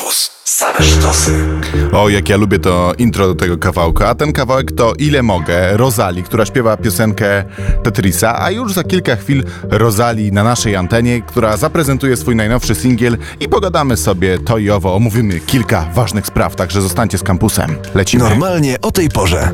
Campus. Same sztosy. O, jak ja lubię to intro do tego kawałka. A ten kawałek to Ile Mogę, Rozali, która śpiewa piosenkę Tetrisa, a już za kilka chwil Rozali na naszej antenie, która zaprezentuje swój najnowszy singiel i pogadamy sobie to i owo, omówimy kilka ważnych spraw, także zostańcie z kampusem. Lecimy. Normalnie o tej porze.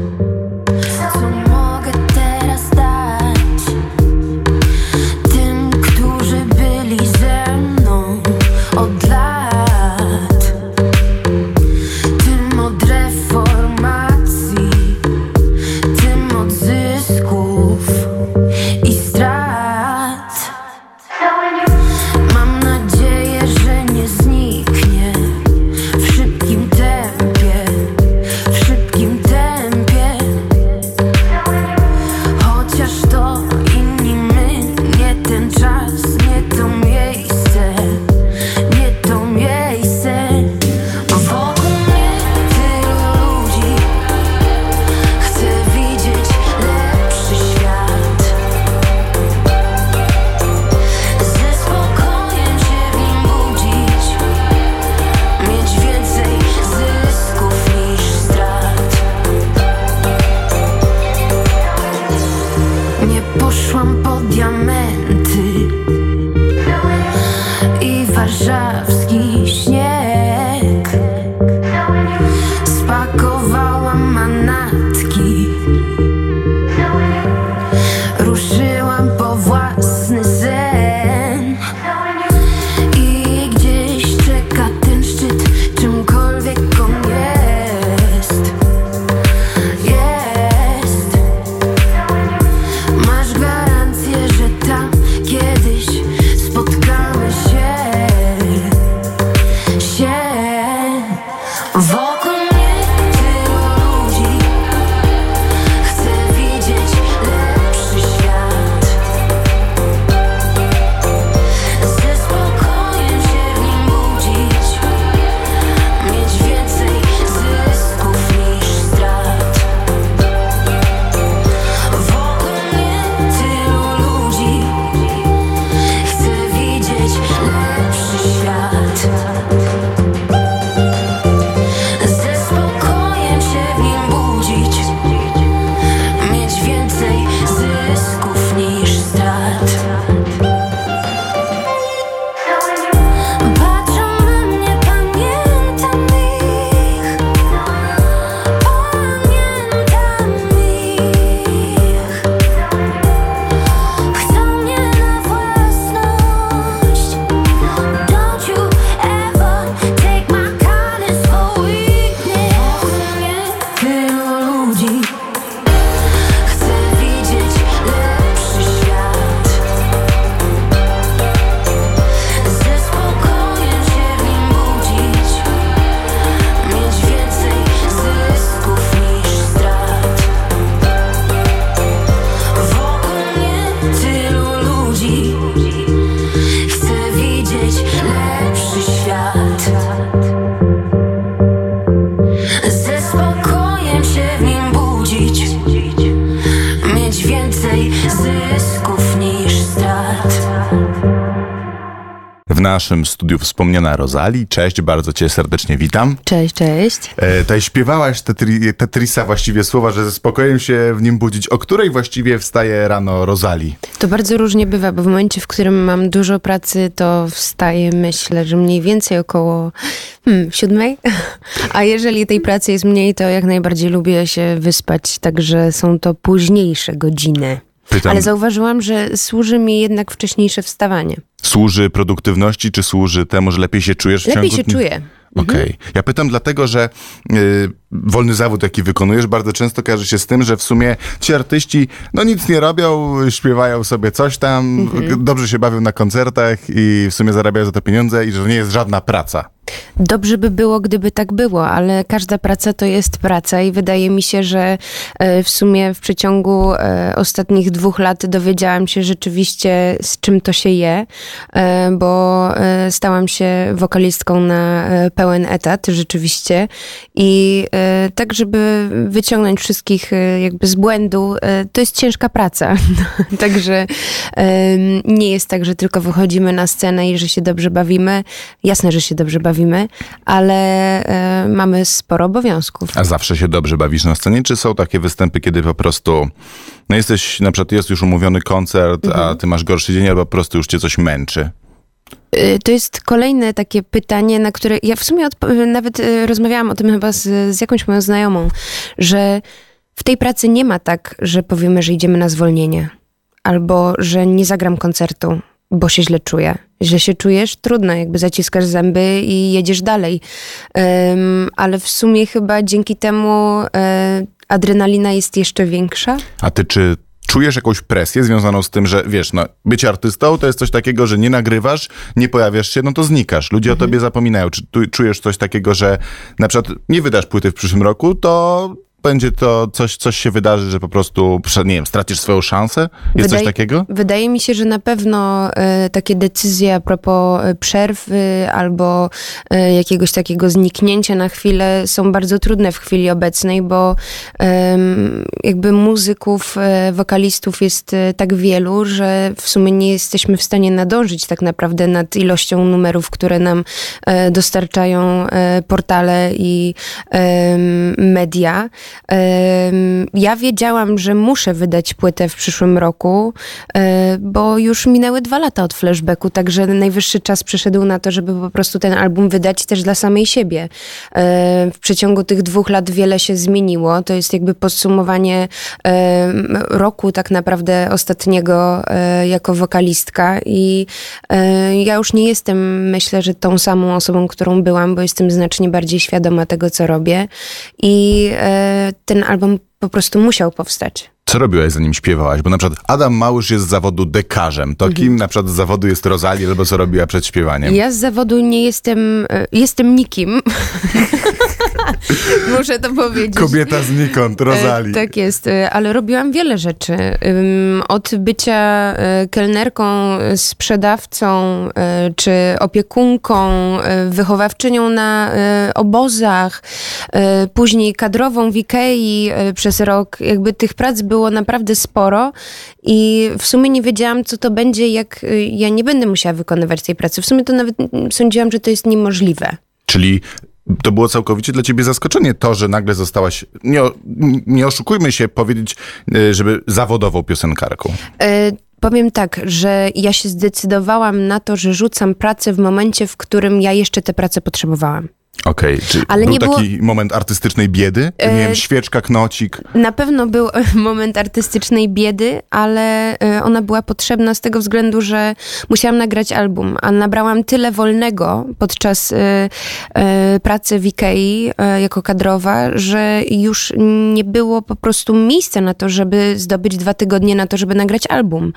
W naszym studiu wspomniana Rozali. Cześć, bardzo cię serdecznie witam. Cześć, cześć. E, tutaj śpiewałaś tetri, Tetrisa właściwie słowa, że ze spokojem się w nim budzić. O której właściwie wstaje rano Rozali? To bardzo różnie bywa, bo w momencie, w którym mam dużo pracy, to wstaję, myślę, że mniej więcej około hmm, siódmej. A jeżeli tej pracy jest mniej, to jak najbardziej lubię się wyspać, także są to późniejsze godziny. Pytam, Ale zauważyłam, że służy mi jednak wcześniejsze wstawanie. Służy produktywności, czy służy temu, że lepiej się czujesz w Lepiej ciągu się dnia? czuję. Okej. Ja pytam dlatego, że y, wolny zawód, jaki wykonujesz, bardzo często kojarzy się z tym, że w sumie ci artyści no nic nie robią, śpiewają sobie coś tam, Mhm. dobrze się bawią na koncertach i w sumie zarabiają za to pieniądze i że to nie jest żadna praca. Dobrze by było, gdyby tak było, ale każda praca to jest praca i wydaje mi się, że e, w sumie w przeciągu e, ostatnich dwóch lat dowiedziałam się rzeczywiście, z czym to się je, e, bo stałam się wokalistką na e, pełen etat rzeczywiście i e, tak, żeby wyciągnąć wszystkich e, jakby z błędu, e, to jest ciężka praca. Także nie jest tak, że tylko wychodzimy na scenę i że się dobrze bawimy. Jasne, że się dobrze bawimy, ale mamy sporo obowiązków. A zawsze się dobrze bawisz na scenie? Czy są takie występy, kiedy po prostu no jesteś, na przykład jest już umówiony koncert, a Mhm. ty masz gorszy dzień, albo po prostu już cię coś męczy? Y, To jest kolejne takie pytanie, na które ja w sumie odpo- nawet y, rozmawiałam o tym chyba z, z jakąś moją znajomą, że w tej pracy nie ma tak, że powiemy, że idziemy na zwolnienie albo że nie zagram koncertu, bo się źle czuję. Źle się czujesz? Trudno, jakby zaciskasz zęby i jedziesz dalej. Ym, ale w sumie chyba dzięki temu e, adrenalina jest jeszcze większa. A ty czy czujesz jakąś presję związaną z tym, że wiesz, no, bycie artystą to jest coś takiego, że nie nagrywasz, nie pojawiasz się, no to znikasz. Ludzie o tobie zapominają. Czy tu, czujesz coś takiego, że na przykład nie wydasz płyty w przyszłym roku, to będzie to coś, coś się wydarzy, że po prostu, nie wiem, stracisz swoją szansę? Jest coś Wydaje- takiego? Wydaje mi się, że na pewno e, takie decyzje a propos e, przerwy albo e, jakiegoś takiego zniknięcia na chwilę są bardzo trudne w chwili obecnej, bo em, jakby muzyków, wokalistów jest tak wielu, że w sumie nie jesteśmy w stanie nadążyć tak naprawdę nad ilością numerów, które nam dostarczają portale i media. Ja wiedziałam, że muszę wydać płytę w przyszłym roku, e, bo już minęły dwa lata od flashbacku, także najwyższy czas przyszedł na to, żeby po prostu ten album wydać też dla samej siebie. E, W przeciągu tych dwóch lat wiele się zmieniło. To jest jakby podsumowanie roku tak naprawdę ostatniego e, jako wokalistka i ja już nie jestem, myślę, że tą samą osobą, którą byłam, bo jestem znacznie bardziej świadoma tego, co robię i ten album po prostu musiał powstać. Co robiłaś zanim śpiewałaś? Bo na przykład Adam Małysz jest z zawodu dekarzem. To kim na przykład z zawodu jest Rosalie albo co robiła przed śpiewaniem? Ja z zawodu nie jestem, e, jestem nikim. Muszę to powiedzieć. Kobieta znikąd, Rosalie. E, Tak jest, e, ale robiłam wiele rzeczy. Od bycia kelnerką, sprzedawcą, czy opiekunką, wychowawczynią na obozach, później kadrową w Ikei przez rok. Jakby tych prac było naprawdę sporo i w sumie nie wiedziałam, co to będzie, jak e, ja nie będę musiała wykonywać tej pracy. W sumie to nawet sądziłam, że to jest niemożliwe. Czyli to było całkowicie dla ciebie zaskoczenie to, że nagle zostałaś, nie, nie oszukujmy się powiedzieć, y, żeby zawodową piosenkarką. E, Powiem tak, że ja się zdecydowałam na to, że rzucam pracę w momencie, w którym ja jeszcze tę pracę potrzebowałam. Okej, czy Ale był nie było- taki moment artystycznej biedy? Nie E, wiem, świeczka, knocik. Na pewno był moment artystycznej biedy, ale e, ona była potrzebna z tego względu, że musiałam nagrać album, a nabrałam tyle wolnego podczas e, e, pracy w Ikei e, jako kadrowa, że już nie było po prostu miejsca na to, żeby zdobyć dwa tygodnie na to, żeby nagrać album.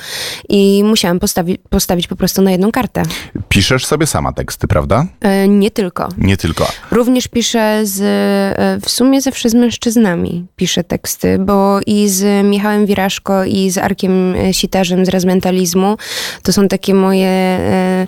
I musiałam postawi- postawić po prostu na jedną kartę. Piszesz sobie sama teksty, prawda? E, Nie tylko. Nie tylko. Również piszę z, e, w sumie zawsze z mężczyznami piszę teksty, bo i z Michałem Wiraszko i z Arkiem e, Sitarzem z Razmentalizmu. To są takie moje, e,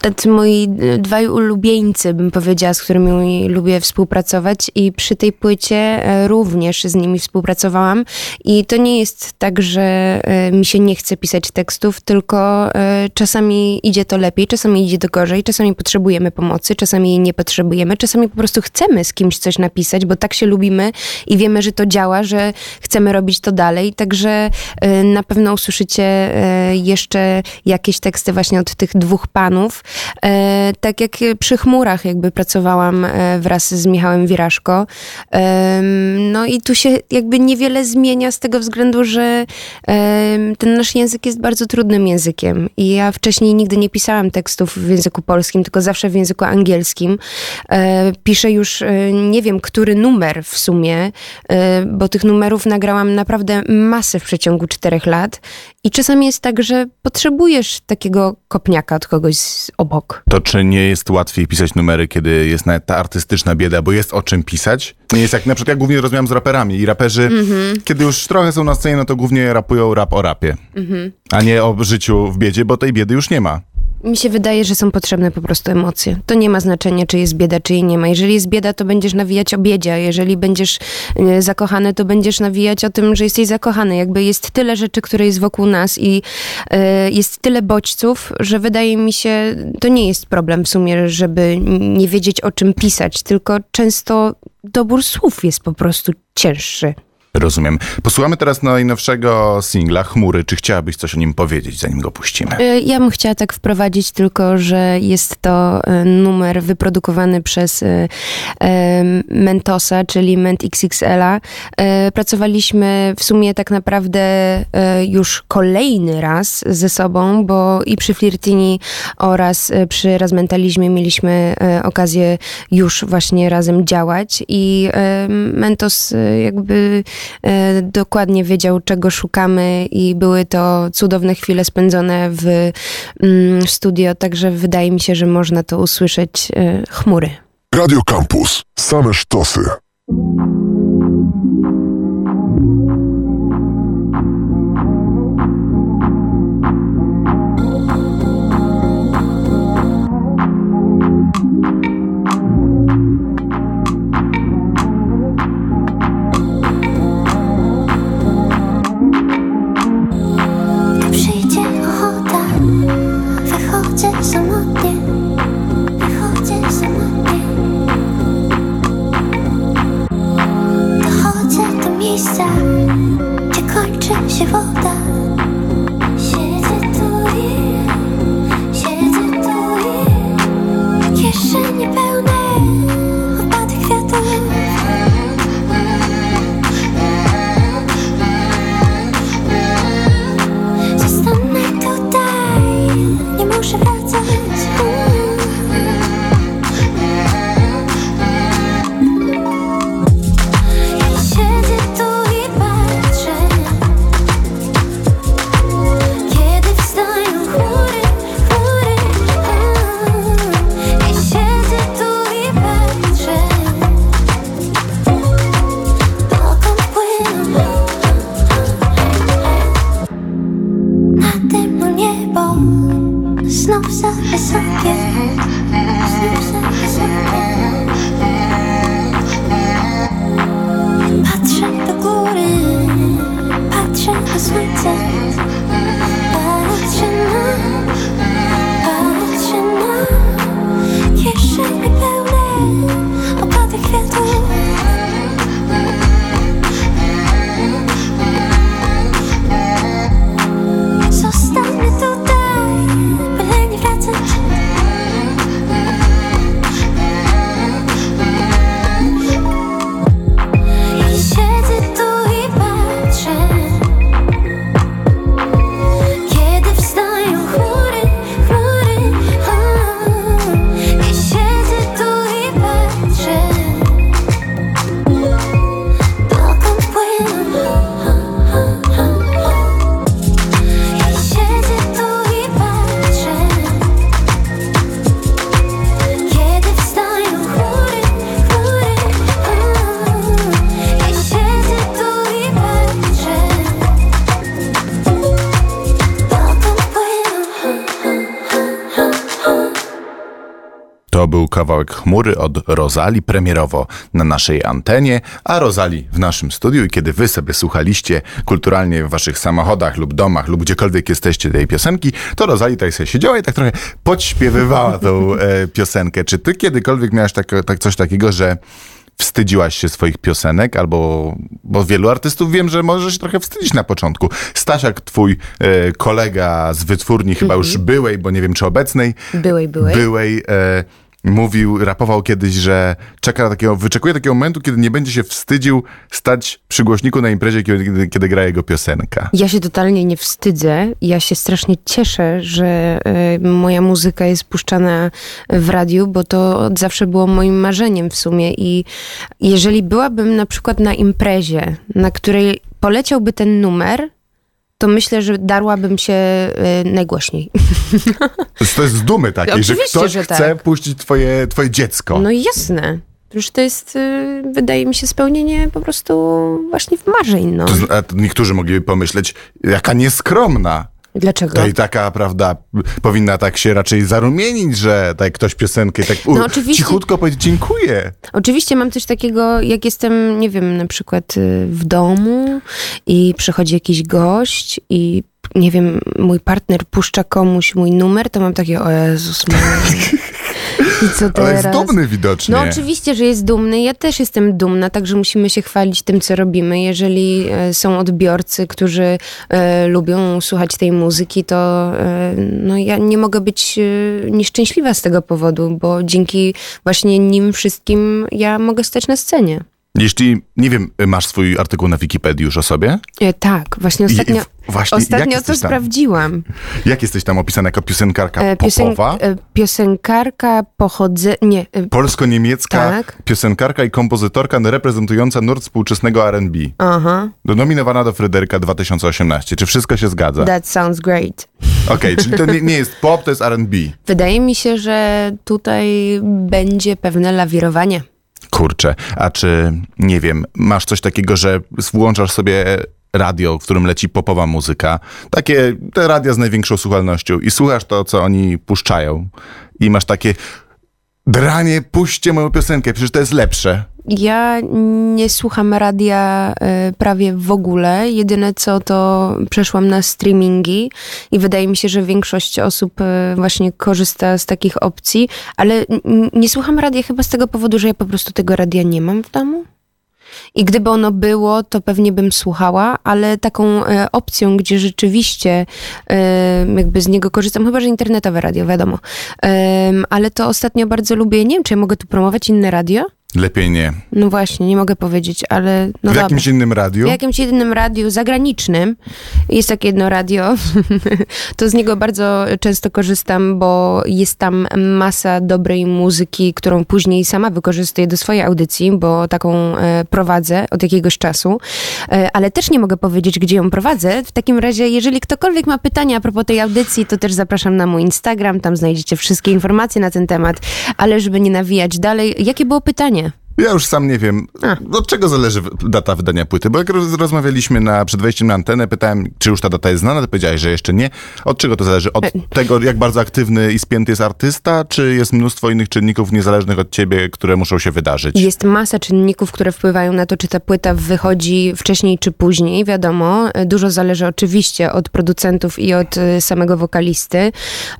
tacy moi dwaj ulubieńcy, bym powiedziała, z którymi lubię współpracować. I przy tej płycie również z nimi współpracowałam. I to nie jest tak, że mi się nie chce pisać tekstów, tylko czasami idzie to lepiej, czasami idzie to gorzej, czasami potrzebujemy pomocy, czasami nie potrzebujemy, czasami po prostu chcemy z kimś coś napisać, bo tak się lubimy i wiemy, że to działa, że chcemy robić to dalej, także e, na pewno usłyszycie e, jeszcze jakieś teksty właśnie od tych dwóch panów. E, Tak jak przy chmurach jakby pracowałam wraz z Michałem Wiraszko. No i tu się jakby niewiele zmienia z tego względu, że ten nasz język jest bardzo trudnym językiem i ja wcześniej nigdy nie pisałam tekstów w języku polskim, tylko zawsze w języku angielskim. E, Piszę już e, nie wiem, który numer w sumie, e, bo tych numerów nagrałam naprawdę masę w przeciągu czterech lat i czasami jest tak, że potrzebujesz takiego kopniaka od kogoś z obok. To czy nie jest łatwiej pisać numery, kiedy jest ta artystyczna bieda, bo jest o czym pisać? Nie jest jak na przykład ja głównie rozmawiam z raperami i raperzy, Mhm. kiedy już trochę są na scenie, no to głównie rapują rap o rapie, Mhm. a nie o życiu w biedzie, bo tej biedy już nie ma. Mi się wydaje, że są potrzebne po prostu emocje. To nie ma znaczenia, czy jest bieda, czy jej nie ma. Jeżeli jest bieda, to będziesz nawijać o biedzie, a jeżeli będziesz e, zakochany, to będziesz nawijać o tym, że jesteś zakochany. Jakby jest tyle rzeczy, które jest wokół nas i e, jest tyle bodźców, że wydaje mi się, to nie jest problem w sumie, żeby nie wiedzieć o czym pisać, tylko często dobór słów jest po prostu cięższy. Rozumiem. Posłuchamy teraz najnowszego singla Chmury. Czy chciałabyś coś o nim powiedzieć, zanim go puścimy? E, Ja bym chciała tak wprowadzić tylko, że jest to e, numer wyprodukowany przez e, Mentosa, czyli Ment XXL-a. Pracowaliśmy w sumie tak naprawdę już kolejny raz ze sobą, bo i przy Flirtini oraz przy Razmentalizmie mieliśmy okazję już właśnie razem działać i Mentos jakby dokładnie wiedział, czego szukamy i były to cudowne chwile spędzone w mm, studio, także wydaje mi się, że można to usłyszeć e, chmury. Radio Campus. Same sztosy. Kawałek chmury od Rozali, premierowo na naszej antenie, a Rozali w naszym studiu. I kiedy wy sobie słuchaliście kulturalnie w waszych samochodach lub domach lub gdziekolwiek jesteście tej piosenki, to Rozali tutaj sobie siedziała i tak trochę podśpiewywała tą e, piosenkę. Czy ty kiedykolwiek miałaś tak, tak, coś takiego, że wstydziłaś się swoich piosenek, albo, bo wielu artystów wiem, że może się trochę wstydzić na początku. Stasiak, twój e, kolega z wytwórni, chyba już byłej, bo nie wiem czy obecnej, Byłej, byłej. byłej e, mówił, rapował kiedyś, że czeka takiego, wyczekuje takiego momentu, kiedy nie będzie się wstydził stać przy głośniku na imprezie, kiedy, kiedy gra jego piosenka. Ja się totalnie nie wstydzę. Ja się strasznie cieszę, że y, moja muzyka jest puszczana w radiu, bo to od zawsze było moim marzeniem w sumie. I jeżeli byłabym na przykład na imprezie, na której poleciałby ten numer, to myślę, że darłabym się y, najgłośniej. To jest z dumy takiej, że ktoś że chce tak. puścić twoje, twoje dziecko. No jasne. Już to jest, y, wydaje mi się, spełnienie po prostu właśnie w marzeń, no. To niektórzy mogliby pomyśleć, jaka nieskromna. Dlaczego? To i taka, prawda, powinna tak się raczej zarumienić, że tak ktoś piosenkę tak u, No oczywiście. cichutko powiedzieć dziękuję. Oczywiście mam coś takiego, jak jestem, nie wiem, na przykład y, w domu i przychodzi jakiś gość i nie wiem, mój partner puszcza komuś mój numer, to mam takie, o Jezus. I co Ale teraz? jest dumny widocznie. No oczywiście, że jest dumny. Ja też jestem dumna, także musimy się chwalić tym, co robimy. Jeżeli e, są odbiorcy, którzy e, lubią słuchać tej muzyki, to e, no, ja nie mogę być e, nieszczęśliwa z tego powodu, bo dzięki właśnie nim wszystkim ja mogę stać na scenie. Jeśli, nie wiem, masz swój artykuł na Wikipedii już o sobie? E, tak, właśnie I- i ostatnio, w- właśnie, ostatnio to sprawdziłam. Jak jesteś tam opisana jako piosenkarka E, popowa? e, piosenkarka pochodzę... Nie, e, Polsko-niemiecka Tak. piosenkarka i kompozytorka reprezentująca nurt współczesnego R&B. aha, Nominowana do Fryderyka 2018. Czy wszystko się zgadza? that sounds great. Okej, czyli to nie, nie jest pop, to jest R&B. Wydaje mi się, że tutaj będzie pewne lawirowanie. Kurczę, a czy, nie wiem, masz coś takiego, że włączasz sobie radio, w którym leci popowa muzyka, takie te radia z największą słuchalnością i słuchasz to, co oni puszczają i masz takie dranie, puśćcie moją piosenkę, przecież to jest lepsze. Ja nie słucham radia e, prawie w ogóle. Jedyne co to przeszłam na streamingi i wydaje mi się, że większość osób e, właśnie korzysta z takich opcji, ale nie słucham radia chyba z tego powodu, że ja po prostu tego radia nie mam w domu. I gdyby ono było, to pewnie bym słuchała, ale taką e, opcją, gdzie rzeczywiście jakby z niego korzystam, chyba że internetowe radio, wiadomo. Ale to ostatnio bardzo lubię, nie wiem, czy ja mogę tu promować inne radio? Lepiej nie. No właśnie, nie mogę powiedzieć, ale no w dobra. jakimś innym radiu? W jakimś jedynym radiu zagranicznym jest takie jedno radio, to z niego bardzo często korzystam, bo jest tam masa dobrej muzyki, którą później sama wykorzystuję do swojej audycji, bo taką e, prowadzę od jakiegoś czasu, E, ale też nie mogę powiedzieć, gdzie ją prowadzę. W takim razie, jeżeli ktokolwiek ma pytania a propos tej audycji, to też zapraszam na mój Instagram, tam znajdziecie wszystkie informacje na ten temat, ale żeby nie nawijać dalej, jakie było pytanie? Ja już sam nie wiem, od czego zależy data wydania płyty, bo jak roz, rozmawialiśmy na, przed wejściem na antenę, pytałem, czy już ta data jest znana, to powiedziałeś, że jeszcze nie. Od czego to zależy? Od tego, jak bardzo aktywny i spięty jest artysta, czy jest mnóstwo innych czynników niezależnych od ciebie, które muszą się wydarzyć? Jest masa czynników, które wpływają na to, czy ta płyta wychodzi wcześniej czy później, wiadomo. Dużo zależy oczywiście od producentów i od e, samego wokalisty,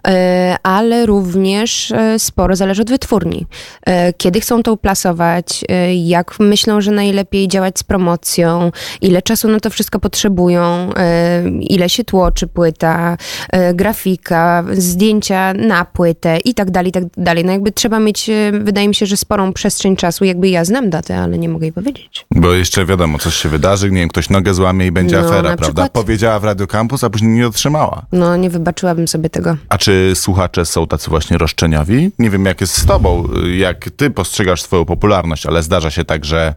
e, ale również e, sporo zależy od wytwórni. E, Kiedy chcą to uplasować, e, jak myślą, że najlepiej działać z promocją, ile czasu na to wszystko potrzebują, e, ile się tłoczy płyta, e, grafika, zdjęcia na płytę i tak dalej, i tak dalej. No jakby trzeba mieć, wydaje mi się, że sporą przestrzeń czasu. Jakby ja znam datę, ale nie mogę jej powiedzieć. Bo jeszcze wiadomo, coś się wydarzy, nie wiem, ktoś nogę złamie i będzie No, afera, prawda? przykład. Powiedziała w Radio Campus, a później nie otrzymała. No nie wybaczyłabym sobie tego. A czy słuchacze są tacy właśnie roszczeniowi? Nie wiem, jak jest z tobą, jak ty postrzegasz swoją popularność, ale zdarza się tak, że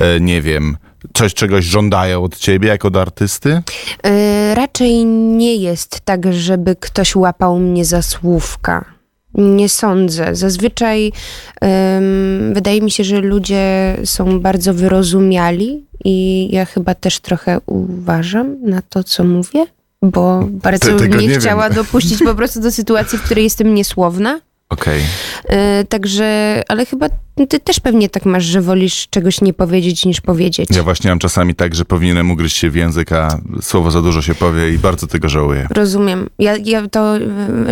e, nie wiem, coś czegoś żądają od ciebie jako od artysty? E, raczej nie jest tak, żeby ktoś łapał mnie za słówka. Nie sądzę. Zazwyczaj wydaje mi się, że ludzie są bardzo wyrozumiali i ja chyba też trochę uważam na to, co mówię, bo bardzo bym nie, nie wiem. chciała dopuścić po prostu do sytuacji, w której jestem niesłowna. Okej. E, także, ale chyba ty też pewnie tak masz, że wolisz czegoś nie powiedzieć niż powiedzieć. Ja właśnie mam czasami tak, że powinienem ugryźć się w język, a słowo za dużo się powie i bardzo tego żałuję. Rozumiem. Ja, ja to e,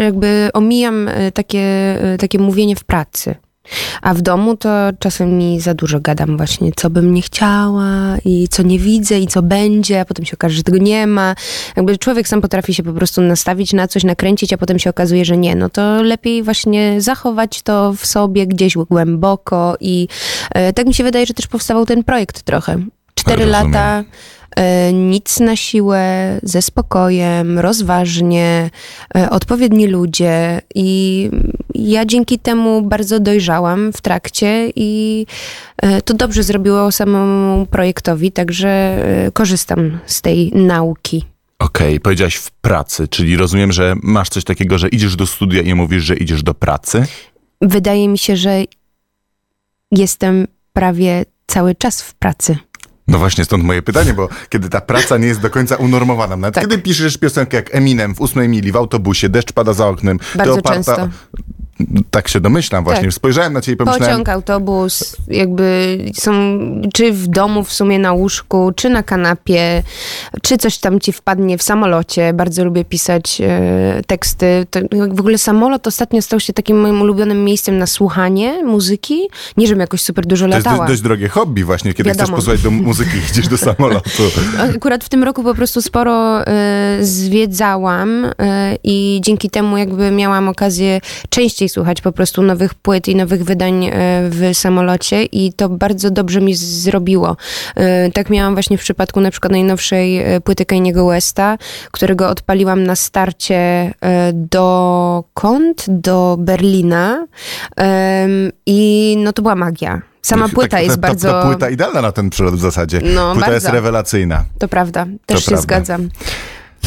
jakby omijam e, takie, e, takie mówienie w pracy. A w domu to czasem mi za dużo gadam właśnie, co bym nie chciała i co nie widzę i co będzie, a potem się okaże, że tego nie ma. Jakby człowiek sam potrafi się po prostu nastawić na coś, nakręcić, a potem się okazuje, że nie. No to lepiej właśnie zachować to w sobie gdzieś głęboko i e, tak mi się wydaje, że też powstawał ten projekt trochę. Cztery Rozumiem. lata, nic na siłę, ze spokojem, rozważnie, e, odpowiedni ludzie i ja dzięki temu bardzo dojrzałam w trakcie i e, to dobrze zrobiło samemu projektowi, także e, korzystam z tej nauki. Okej, powiedziałaś w pracy, czyli rozumiem, że masz coś takiego, że idziesz do studia i mówisz, że idziesz do pracy? Wydaje mi się, że jestem prawie cały czas w pracy. No właśnie, stąd moje pytanie, bo kiedy ta praca nie jest do końca unormowana, nawet Tak. kiedy piszesz piosenkę jak Eminem w ósmej mili w autobusie, deszcz pada za oknem, Bardzo ty oparta... często. Tak się domyślam właśnie. Tak. Spojrzałem na ciebie i pomyślałem, Pociąg, autobus, jakby są, czy w domu w sumie na łóżku, czy na kanapie, czy coś tam ci wpadnie w samolocie. Bardzo lubię pisać e, teksty. To, w ogóle samolot ostatnio stał się takim moim ulubionym miejscem na słuchanie muzyki. Nie, żebym jakoś super dużo to jest latała. dość, dość drogie hobby właśnie, kiedy Wiadomo. chcesz posłuchać do muzyki idziesz do samolotu. Akurat w tym roku po prostu sporo e, zwiedzałam e, i dzięki temu jakby miałam okazję częściej słuchać po prostu nowych płyt i nowych wydań e, w samolocie i to bardzo dobrze mi zrobiło. E, tak miałam właśnie w przypadku na przykład najnowszej e, płyty Kanye'ego Westa, którego odpaliłam na starcie e, dokąd? Do Berlina i no to była magia. Sama płyta jest ta, bardzo... Ta, ta płyta idealna na ten przylot w zasadzie. No, płyta jest bardzo. rewelacyjna. To prawda, też się prawda. zgadzam.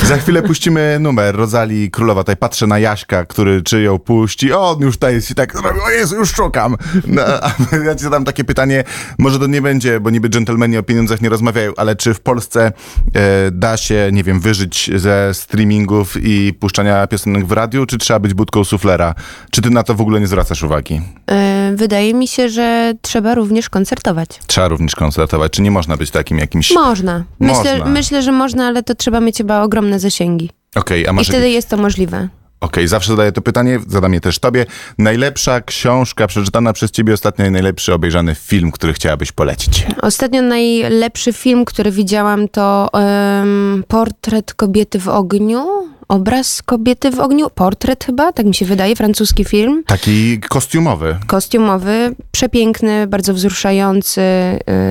Za chwilę puścimy numer Rozali Królowa. Tutaj patrzę na Jaśka, który czy ją puści. O, on już tutaj jest i tak, o Jezu, już szukam. No, a ja ci zadam takie pytanie, może to nie będzie, bo niby dżentelmeni o pieniądzach nie rozmawiają, ale czy w Polsce e, da się, nie wiem, wyżyć ze streamingów i puszczania piosenek w radiu, czy trzeba być budką suflera? Czy ty na to w ogóle nie zwracasz uwagi? E, Wydaje mi się, że trzeba również koncertować. Trzeba również koncertować, czy nie można być takim jakimś... Można. Myślę, Można. myślę, że można, ale to trzeba mieć chyba ogromne zasięgi. Okej, a I masz wtedy jest to możliwe. Okej, zawsze zadaję to pytanie, zadam je też tobie. Najlepsza książka przeczytana przez ciebie ostatnio i najlepszy obejrzany film, który chciałabyś polecić. Ostatnio najlepszy film, który widziałam, to em, Portret kobiety w ogniu. Obraz kobiety w ogniu. Portret chyba, tak mi się wydaje, francuski film. Taki kostiumowy. kostiumowy, przepiękny, bardzo wzruszający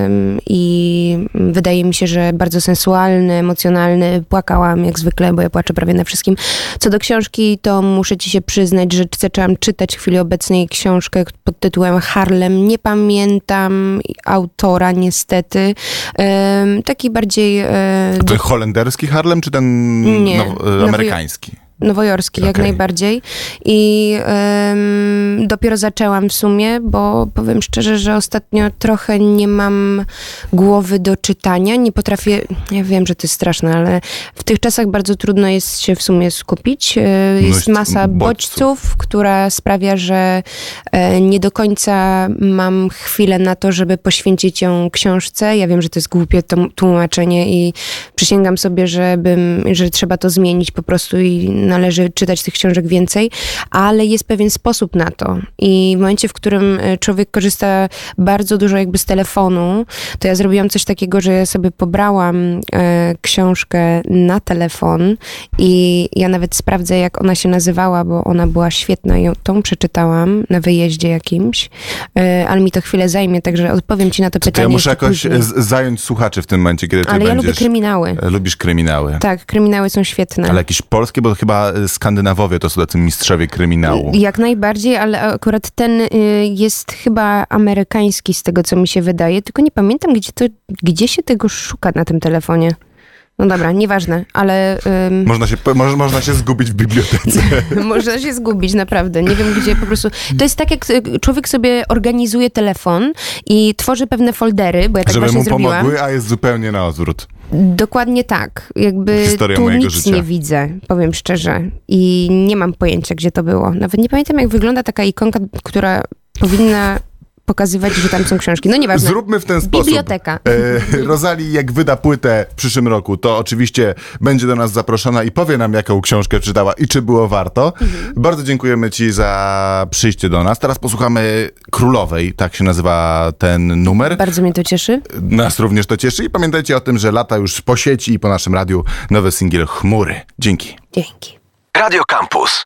ym, i wydaje mi się, że bardzo sensualny, emocjonalny. Płakałam jak zwykle, bo ja płaczę prawie na wszystkim. Co do książki, to muszę ci się przyznać, że zaczęłam czytać w chwili obecnej książkę pod tytułem Harlem. Nie pamiętam autora niestety. Ym, taki bardziej... Yy, Ten holenderski Harlem, czy ten Nie. e, Nowy- amerykański? Nowojorski, jak Okej. najbardziej. I dopiero zaczęłam w sumie, bo powiem szczerze, że ostatnio trochę nie mam głowy do czytania. Nie potrafię, ja wiem, że to jest straszne, ale w tych czasach bardzo trudno jest się w sumie skupić. E, Jest masa bodźców. która sprawia, że e, nie do końca mam chwilę na to, żeby poświęcić ją książce. Ja wiem, że to jest głupie tłumaczenie i przysięgam sobie, żebym, że trzeba to zmienić po prostu i należy czytać tych książek więcej, ale jest pewien sposób na to. I w momencie, w którym e, człowiek korzysta bardzo dużo jakby z telefonu, to ja zrobiłam coś takiego, że ja sobie pobrałam e, książkę na telefon i ja nawet sprawdzę, jak ona się nazywała, bo ona była świetna. Ją, tą przeczytałam na wyjeździe jakimś, e, ale mi to chwilę zajmie, także odpowiem ci na to To pytanie ja muszę jakoś później. zająć słuchaczy w tym momencie, kiedy ty Ale ja lubię będziesz... kryminały. Lubisz kryminały. Tak, kryminały są świetne. Ale jakieś polskie, bo chyba e, Skandynawowie to są tacy mistrzowie kryminału. Jak najbardziej, ale akurat ten y, jest chyba amerykański z tego, co mi się wydaje, tylko nie pamiętam, gdzie, to, gdzie się tego szuka na tym telefonie. No dobra, nieważne, ale ym, Można się, mo- można się zgubić w bibliotece. można się zgubić, naprawdę. Nie wiem, gdzie po prostu... To jest tak, jak y, człowiek sobie organizuje telefon i tworzy pewne foldery, bo ja tak Żeby właśnie mu zrobiłam. pomogły, a jest zupełnie na odwrót. Dokładnie tak. Jakby Historia tu nic życia. nie widzę, powiem szczerze. I nie mam pojęcia, gdzie to było. Nawet nie pamiętam, jak wygląda taka ikonka, która powinna pokazywać, że tam są książki. No nieważne. Zróbmy w ten sposób. Biblioteka. E, Rozali, jak wyda płytę w przyszłym roku, to oczywiście będzie do nas zaproszona i powie nam, jaką książkę czytała i czy było warto. Mhm. Bardzo dziękujemy Ci za przyjście do nas. Teraz posłuchamy Królowej, tak się nazywa ten numer. Bardzo mnie to cieszy. Nas również to cieszy i pamiętajcie o tym, że lata już po sieci i po naszym radiu nowy singiel Chmury. Dzięki. Dzięki. Radio Campus.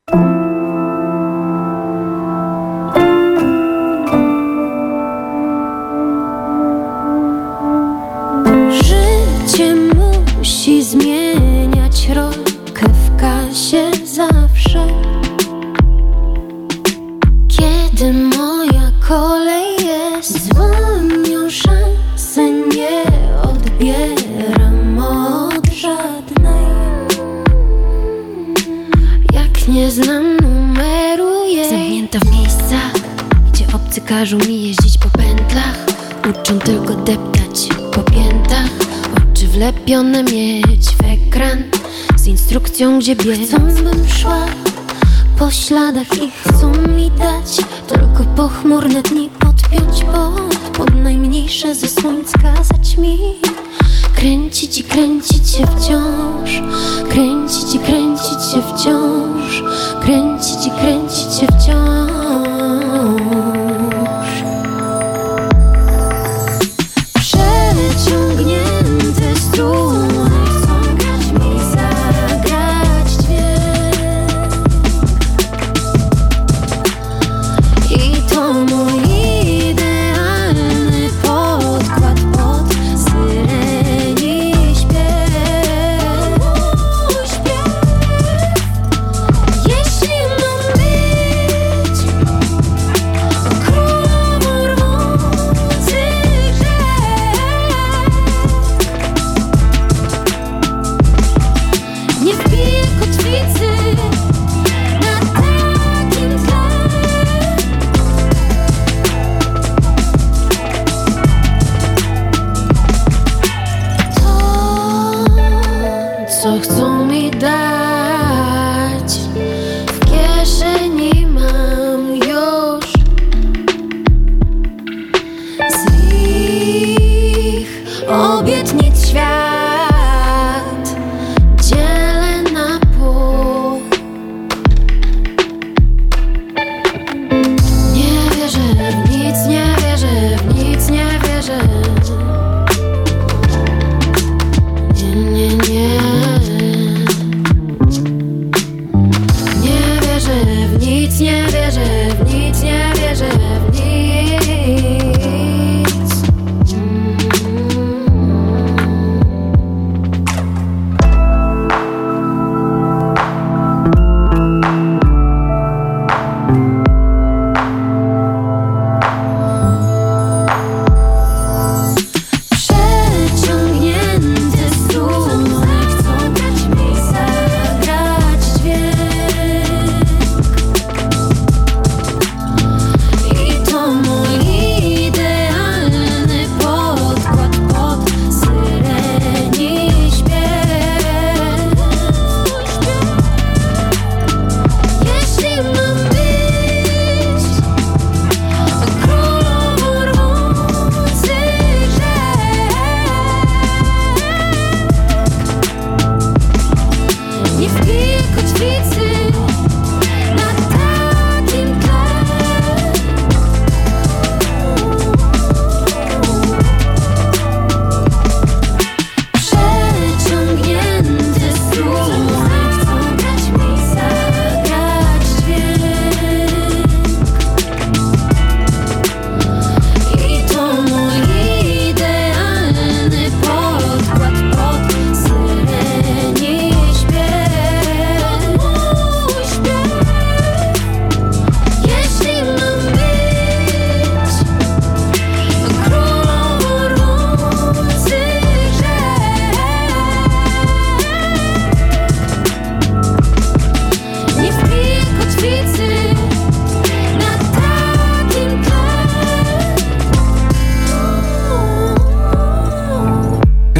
Każą mi jeździć po pętlach Uczą tylko deptać po piętach. Oczy wlepione mieć w ekran Z instrukcją gdzie biec. Chcą bym szła po śladach i chcą mi dać Tylko pochmurne dni podpiąć pod Pod najmniejsze ze słońca kazać mi Kręcić i kręcić się wciąż